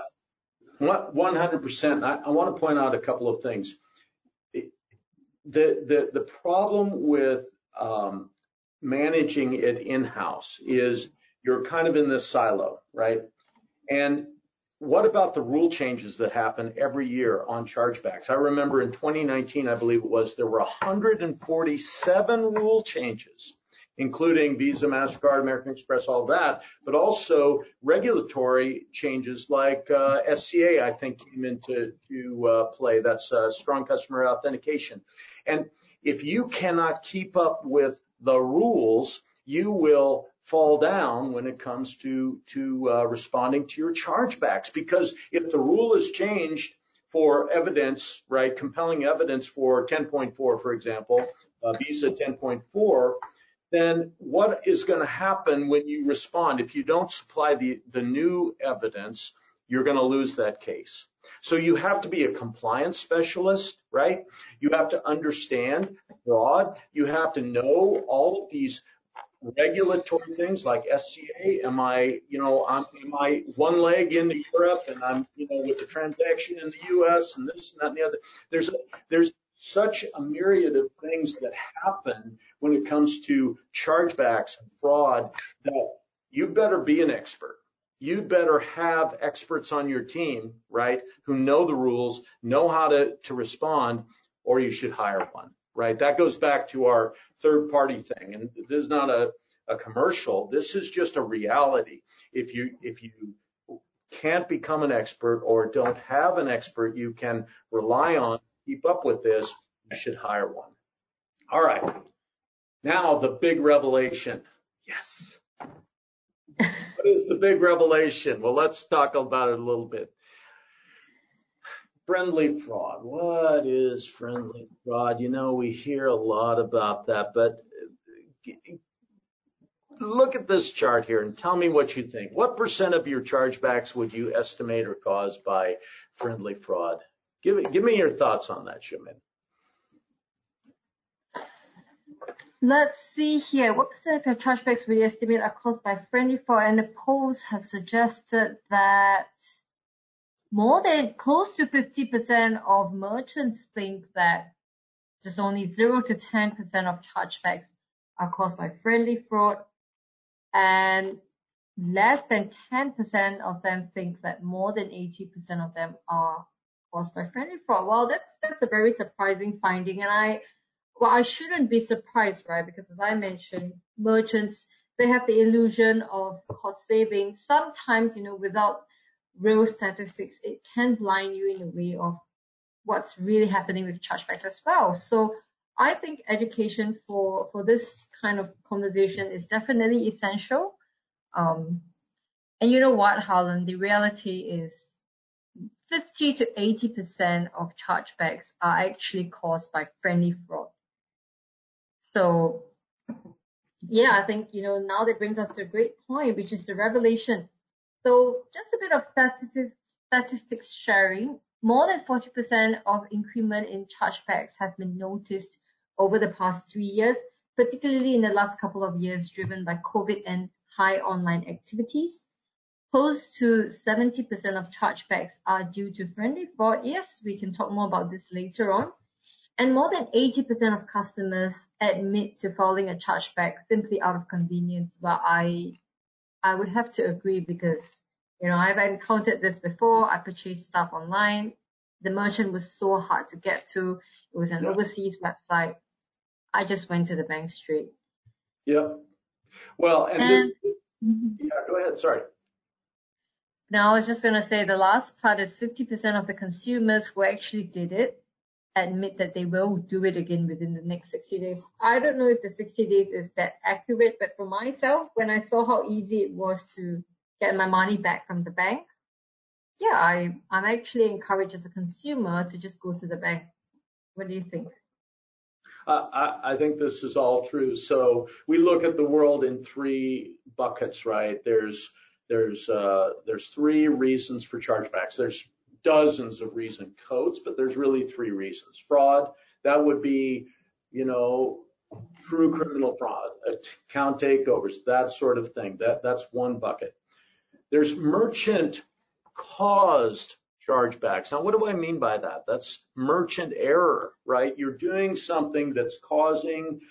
D: 100%. I, I want to point out a couple of things. the, the, the problem with um, managing it in-house is you're kind of in this silo, right? And what about the rule changes that happen every year on chargebacks? I remember in 2019, I believe it was, there were 147 rule changes, including Visa, MasterCard, American Express, all that, but also regulatory changes like uh, SCA, I think, came into to, uh, play. That's uh, strong customer authentication. And if you cannot keep up with the rules, you will fall down when it comes to to uh, responding to your chargebacks because if the rule is changed for evidence, right, compelling evidence for 10.4, for example, uh, Visa 10.4, then what is going to happen when you respond? If you don't supply the, the new evidence, you're going to lose that case. So you have to be a compliance specialist, right? You have to understand fraud. You have to know all of these regulatory things like SCA? Am I, you know, I'm, am I one leg into Europe and I'm, you know, with the transaction in the U.S. and this and that and the other? There's there's such a myriad of things that happen when it comes to chargebacks and fraud that you better be an expert. You better have experts on your team, right, who know the rules, know how to, to respond, or you should hire one right? That goes back to our third party thing. And this is not a, a commercial. This is just a reality. If you, if you can't become an expert or don't have an expert you can rely on, keep up with this, you should hire one. All right. Now the big revelation. Yes. what is the big revelation? Well, let's talk about it a little bit friendly fraud. What is friendly fraud? You know, we hear a lot about that, but look at this chart here and tell me what you think. What percent of your chargebacks would you estimate are caused by friendly fraud? Give, give me your thoughts on that, Xiaomin.
E: Let's see here. What percent of chargebacks we estimate are caused by friendly fraud? And the polls have suggested that more than close to 50% of merchants think that just only 0 to 10% of chargebacks are caused by friendly fraud and less than 10% of them think that more than 80% of them are caused by friendly fraud. Well, that's that's a very surprising finding, and I well I shouldn't be surprised, right? Because as I mentioned, merchants they have the illusion of cost savings Sometimes, you know, without real statistics, it can blind you in a way of what's really happening with chargebacks as well. So I think education for, for this kind of conversation is definitely essential. Um, and you know what, Harlan, the reality is 50 to 80% of chargebacks are actually caused by friendly fraud. So yeah, I think, you know, now that brings us to a great point, which is the revelation. So just a bit of statistics, statistics sharing. More than 40% of increment in chargebacks have been noticed over the past three years, particularly in the last couple of years, driven by COVID and high online activities. Close to 70% of chargebacks are due to friendly fraud. Yes, we can talk more about this later on. And more than 80% of customers admit to filing a chargeback simply out of convenience. But I, I would have to agree because, you know, I've encountered this before. I purchased stuff online. The merchant was so hard to get to. It was an overseas website. I just went to the bank straight.
D: Yeah. Well, and, and this, yeah, go ahead. Sorry.
E: Now, I was just going to say the last part is 50% of the consumers who actually did it admit that they will do it again within the next 60 days. I don't know if the 60 days is that accurate, but for myself, when I saw how easy it was to get my money back from the bank, yeah, I, I'm actually encouraged as a consumer to just go to the bank. What do you think?
D: I, I think this is all true. So we look at the world in three buckets, right? There's there's uh, there's three reasons for chargebacks. There's dozens of reason codes, but there's really three reasons. Fraud, that would be, you know, true criminal fraud, account takeovers, that sort of thing. That that's one bucket. There's merchant caused chargebacks. Now, what do I mean by that? That's merchant error, right? You're doing something that's causing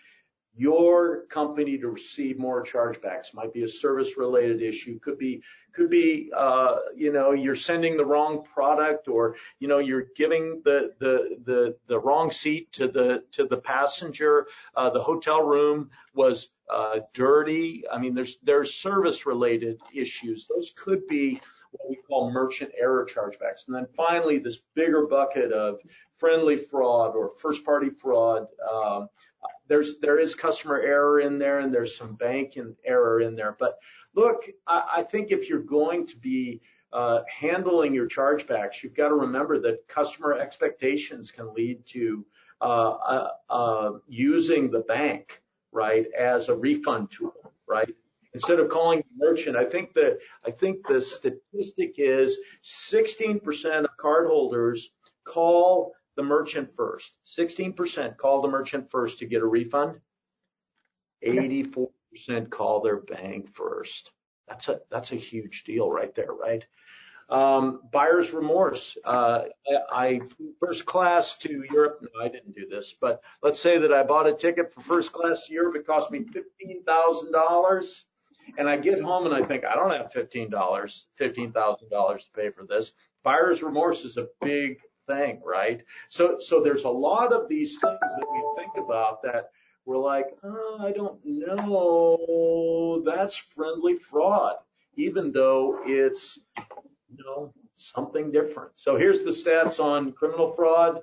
D: your company to receive more chargebacks. Might be a service related issue. Could be, could be, uh, you know, you're sending the wrong product or, you know, you're giving the, the, the, the wrong seat to the, to the passenger. Uh, the hotel room was, uh, dirty. I mean, there's, there's service related issues. Those could be what we call merchant error chargebacks. And then finally, this bigger bucket of friendly fraud or first party fraud. Um, there's there is customer error in there and there's some bank and error in there. But look, I, I think if you're going to be uh, handling your chargebacks, you've got to remember that customer expectations can lead to uh, uh, uh using the bank right as a refund tool, right? instead of calling the merchant. I think the I think the statistic is 16% of cardholders call the merchant first. 16% call the merchant first to get a refund. 84% call their bank first. That's a that's a huge deal right there, right? Um, buyer's remorse. Uh, I, first class to Europe. No, I didn't do this, but let's say that I bought a ticket for first class to Europe. It cost me fifteen thousand dollars. And I get home and I think, I don't have $15, $15,000 to pay for this. Buyer's remorse is a big thing, right? So, so there's a lot of these things that we think about that we're like, oh, I don't know, that's friendly fraud, even though it's, you know, something different. So here's the stats on criminal fraud.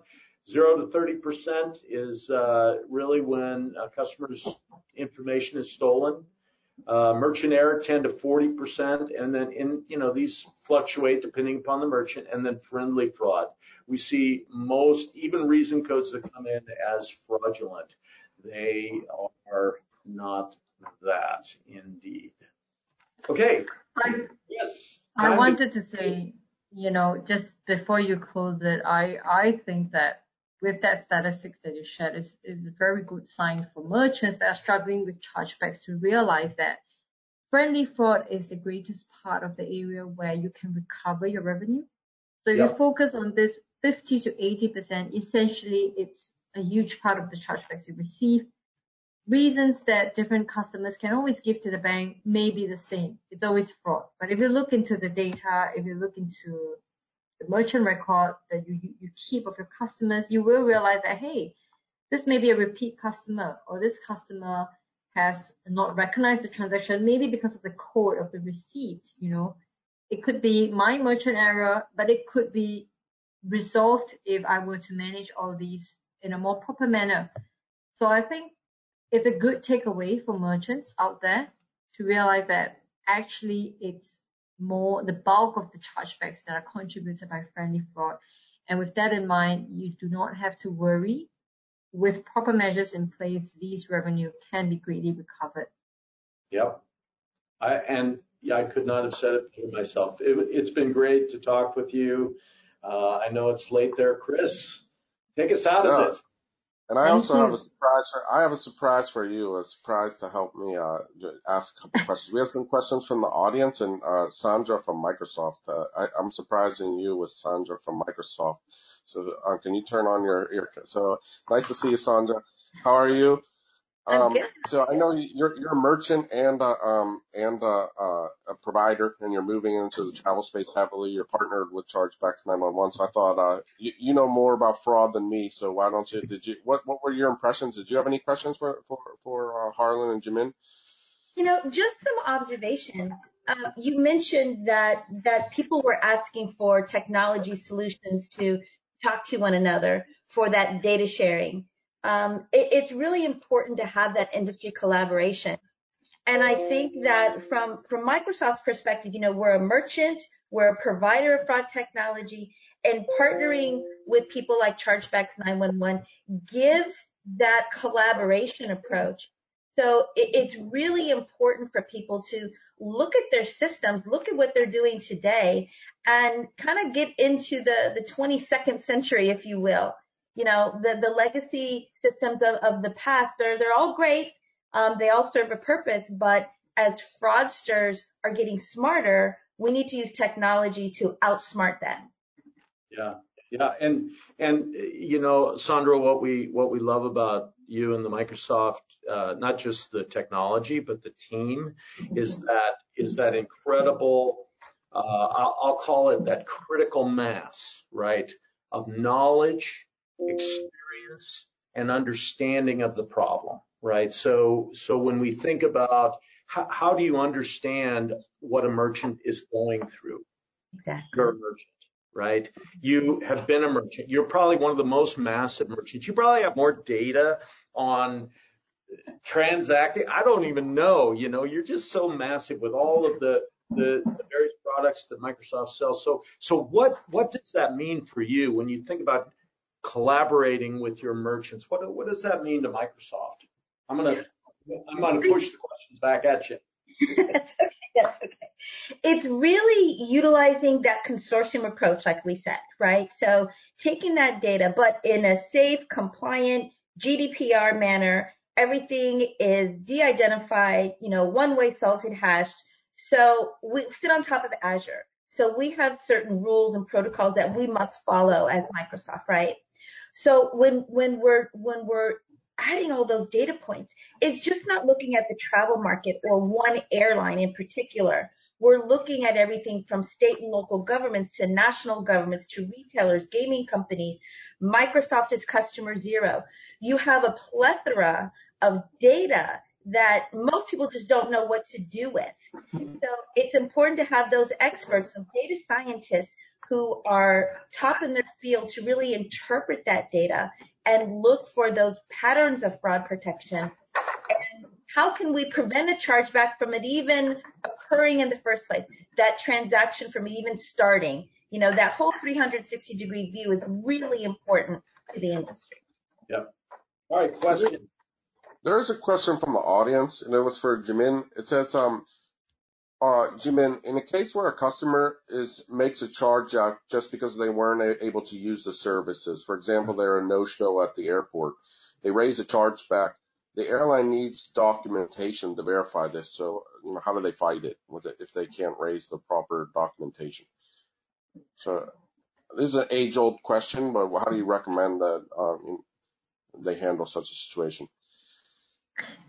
D: Zero to 30% is uh, really when a customer's information is stolen. Uh, merchant error 10 to 40 percent, and then in you know these fluctuate depending upon the merchant, and then friendly fraud. We see most even reason codes that come in as fraudulent. They are not that indeed. Okay.
E: I, yes. I wanted to say, you know, just before you close it, I, I think that with that statistics that you shared is, is a very good sign for merchants that are struggling with chargebacks to realize that friendly fraud is the greatest part of the area where you can recover your revenue. So if yep. you focus on this 50 to 80%, essentially it's a huge part of the chargebacks you receive. Reasons that different customers can always give to the bank may be the same. It's always fraud. But if you look into the data, if you look into the merchant record that you, you keep of your customers, you will realize that, hey, this may be a repeat customer or this customer has not recognized the transaction, maybe because of the code of the receipt, you know. It could be my merchant error, but it could be resolved if I were to manage all these in a more proper manner. So I think it's a good takeaway for merchants out there to realize that actually it's more the bulk of the chargebacks that are contributed by friendly fraud. And with that in mind, you do not have to worry. With proper measures in place, these revenue can be greatly recovered.
D: Yep. I, and yeah, I could not have said it better myself. It, has been great to talk with you. Uh, I know it's late there, Chris. Take us out yeah. of this.
C: And I Thank also have a surprise for I have a surprise for you, a surprise to help me uh, ask a couple questions. We have some questions from the audience, and uh, Sandra from Microsoft. Uh, I, am surprising you with Sandra from Microsoft. So uh, can you turn on your ear? So nice to see you, Sandra. How are you? Um, so I know you're you're a merchant and uh, um and uh, uh, a provider, and you're moving into the travel space heavily. You're partnered with Chargebacks 911. So I thought uh, you, you know more about fraud than me. So why don't you? Did you? What what were your impressions? Did you have any questions for for for uh, Harlan and Jimin?
F: You know, just some observations. Uh, you mentioned that that people were asking for technology solutions to talk to one another for that data sharing um, it, it's really important to have that industry collaboration. And I think that from, from Microsoft's perspective, you know, we're a merchant, we're a provider of fraud technology, and partnering with people like Chargebacks 911 gives that collaboration approach. So it, it's really important for people to look at their systems, look at what they're doing today, and kind of get into the, the 22nd century, if you will, you know, the, the legacy systems of, of the past, they're, they're all great. Um, they all serve a purpose, but as fraudsters are getting smarter, we need to use technology to outsmart them.
D: Yeah. Yeah. And, and, you know, Sandra, what we, what we love about you and the Microsoft, uh, not just the technology, but the team is that, is that incredible, uh, I'll, I'll call it that critical mass, right? Of knowledge experience and understanding of the problem, right? So, so when we think about how, how do you understand what a merchant is going through?
F: Exactly.
D: You're a merchant, right? You have been a merchant. You're probably one of the most massive merchants. You probably have more data on transacting. I don't even know, you know, you're just so massive with all of the, the, the various products that Microsoft sells. So, so what, what does that mean for you when you think about collaborating with your merchants. What, what does that mean to Microsoft? I'm to, I'm to push the questions back at you.
F: that's okay. That's okay. It's really utilizing that consortium approach, like we said, right? So taking that data, but in a safe, compliant, GDPR manner, everything is de-identified, you know, one-way salted hashed. So we sit on top of Azure. So we have certain rules and protocols that we must follow as Microsoft, right? So when when we're when we're adding all those data points, it's just not looking at the travel market or one airline in particular. We're looking at everything from state and local governments to national governments to retailers, gaming companies. Microsoft is customer zero. You have a plethora of data that most people just don't know what to do with. So it's important to have those experts, those data scientists who are top in their field to really interpret that data and look for those patterns of fraud protection. And how can we prevent a chargeback from it even occurring in the first place? That transaction from even starting. You know, that whole 360 degree view is really important to the industry.
D: Yep. All right, question.
C: There is a question from the audience, and it was for Jimin. It says, um, Jimin, in a case where a customer is makes a charge out just because they weren't able to use the services, for example, they're a no-show at the airport, they raise a charge back. The airline needs documentation to verify this. So, you know, how do they fight it with it if they can't raise the proper documentation? So, this is an age-old question, but how do you recommend that um, they handle such a situation?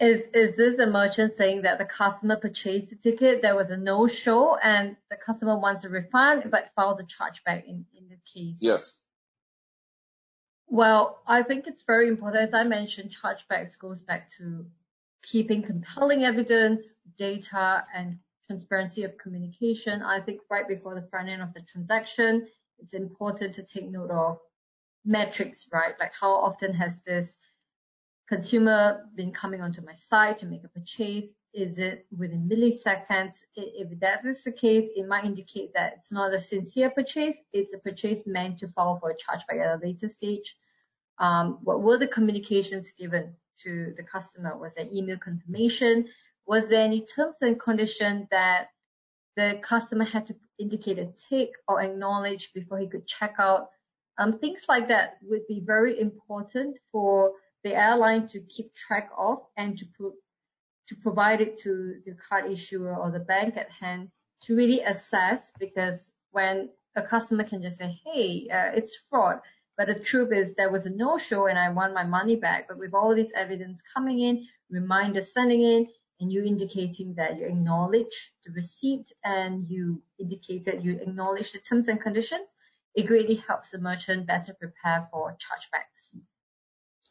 E: Is is this a merchant saying that the customer purchased the ticket, there was a no-show, and the customer wants a refund but files a chargeback in, in the case?
C: Yes.
E: Well, I think it's very important. As I mentioned, chargebacks goes back to keeping compelling evidence, data, and transparency of communication. I think right before the front end of the transaction, it's important to take note of metrics, right? Like how often has this consumer been coming onto my site to make a purchase? Is it within milliseconds? If that is the case, it might indicate that it's not a sincere purchase. It's a purchase meant to follow for a chargeback at a later stage. Um, what were the communications given to the customer? Was there email confirmation? Was there any terms and condition that the customer had to indicate a tick or acknowledge before he could check out? Um, things like that would be very important for the airline to keep track of and to pro- to provide it to the card issuer or the bank at hand to really assess because when a customer can just say, hey, uh, it's fraud, but the truth is there was a no-show and I want my money back. But with all this evidence coming in, reminders sending in, and you indicating that you acknowledge the receipt and you indicated you acknowledge the terms and conditions, it greatly helps the merchant better prepare for chargebacks.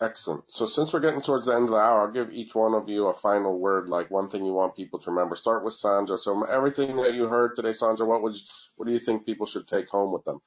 C: Excellent. So since we're getting towards the end of the hour, I'll give each one of you a final word, like one thing you want people to remember. Start with Sandra. So everything that you heard today, Sandra, what would you, what do you think people should take home with them?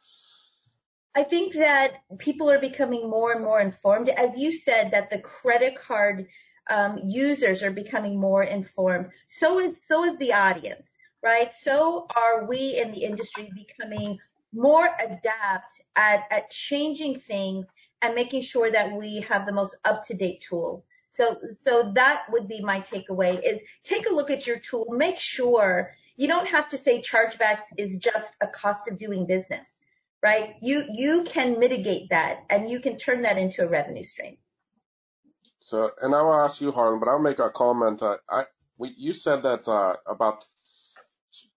F: I think that people are becoming more and more informed. As you said, that the credit card um, users are becoming more informed. So is so is the audience, right? So are we in the industry becoming more adept at, at changing things and making sure that we have the most up-to-date tools. So, so that would be my takeaway is take a look at your tool. Make sure you don't have to say chargebacks is just a cost of doing business, right? You, you can mitigate that and you can turn that into a revenue stream.
C: So, and I will ask you, Harlan, but I'll make a comment. Uh, I, we, you said that uh, about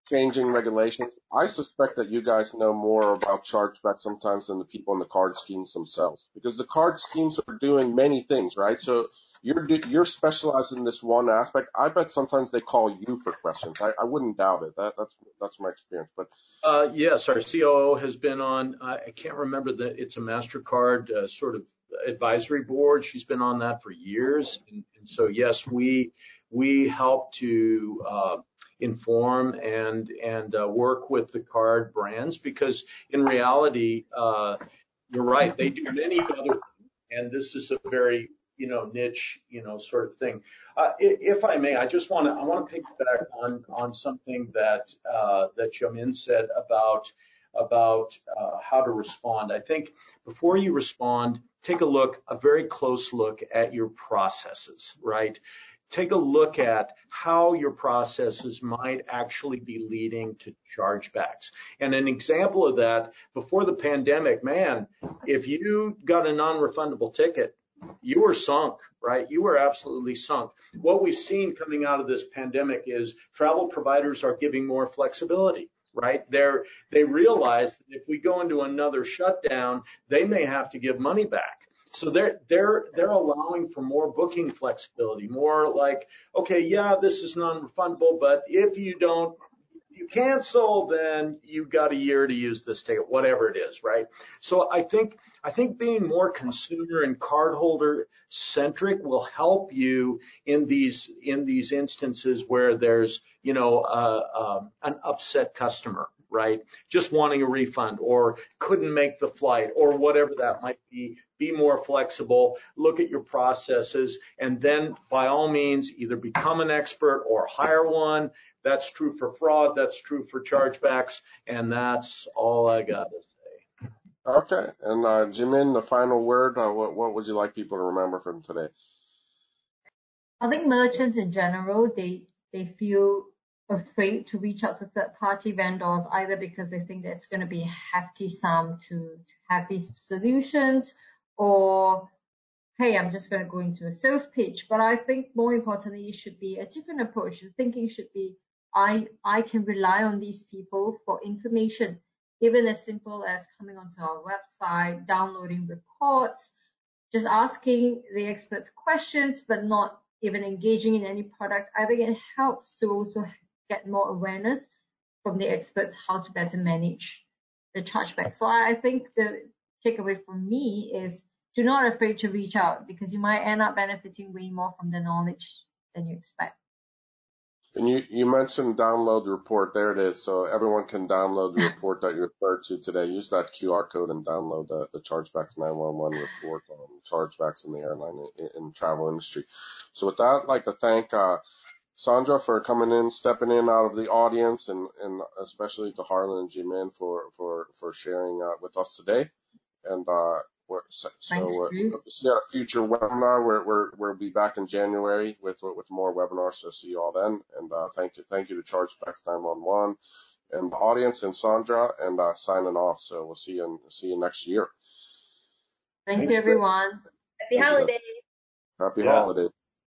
C: changing regulations. I suspect that you guys know more about chargebacks sometimes than the people in the card schemes themselves, because the card schemes are doing many things, right? So you're you're specialized in this one aspect. I bet sometimes they call you for questions. I, I wouldn't doubt it. That, that's that's my experience. But
D: uh, yes, our COO has been on. I can't remember that it's a Mastercard uh, sort of advisory board. She's been on that for years, and, and so yes, we we help to uh, inform and and uh, work with the card brands because in reality, uh, you're right, they do many other and this is a very you know niche you know sort of thing. Uh, if I may, I just want to I want to piggyback on on something that uh, that Jimin said about about uh, how to respond. I think before you respond, take a look, a very close look at your processes, right? Take a look at how your processes might actually be leading to chargebacks. And an example of that, before the pandemic, man, if you got a non-refundable ticket, you were sunk, right? You were absolutely sunk. What we've seen coming out of this pandemic is travel providers are giving more flexibility right? They're, they realize that if we go into another shutdown, they may have to give money back. So they're they're they're allowing for more booking flexibility, more like, okay, yeah, this is non-refundable, but if you don't you cancel, then you've got a year to use this ticket, whatever it is, right? So I think I think being more consumer and cardholder centric will help you in these in these instances where there's you know uh, um, an upset customer, right? Just wanting a refund or couldn't make the flight or whatever that might be. Be more flexible, look at your processes, and then by all means, either become an expert or hire one. That's true for fraud. That's true for chargebacks. And that's all I got to say.
C: Okay. And uh, Jimin, the final word, uh, what, what would you like people to remember from today?
E: I think merchants in general, they they feel afraid to reach out to third party vendors either because they think that it's going to be a hefty sum to, to have these solutions or hey, I'm just going to go into a sales pitch. But I think more importantly, it should be a different approach. The thinking should be I I can rely on these people for information, even as simple as coming onto our website, downloading reports, just asking the experts questions, but not even engaging in any product. I think it helps to also get more awareness from the experts how to better manage the chargeback. So I think the takeaway from me is do not afraid to reach out because you might end up benefiting way more from the knowledge than you expect.
C: And you, you mentioned download the report. There it is. So everyone can download the report that you referred to today. Use that QR code and download the, the Chargebacks 911 report on chargebacks in the airline and travel industry. So with that, I'd like to thank uh, Sandra for coming in, stepping in out of the audience, and, and especially to Harlan and Jimin for, for, for sharing uh, with us today. And uh, so,
E: Thanks,
C: uh, see a future webinar. We're, we're, we'll be back in January with with more webinars. So see you all then. And uh, thank you, thank you to Chargebacks 911 and the audience and Sandra and uh, signing off. So we'll see you in, see you next year.
E: Thank Thanks, you, everyone.
F: Happy holidays.
C: Happy yeah. holidays.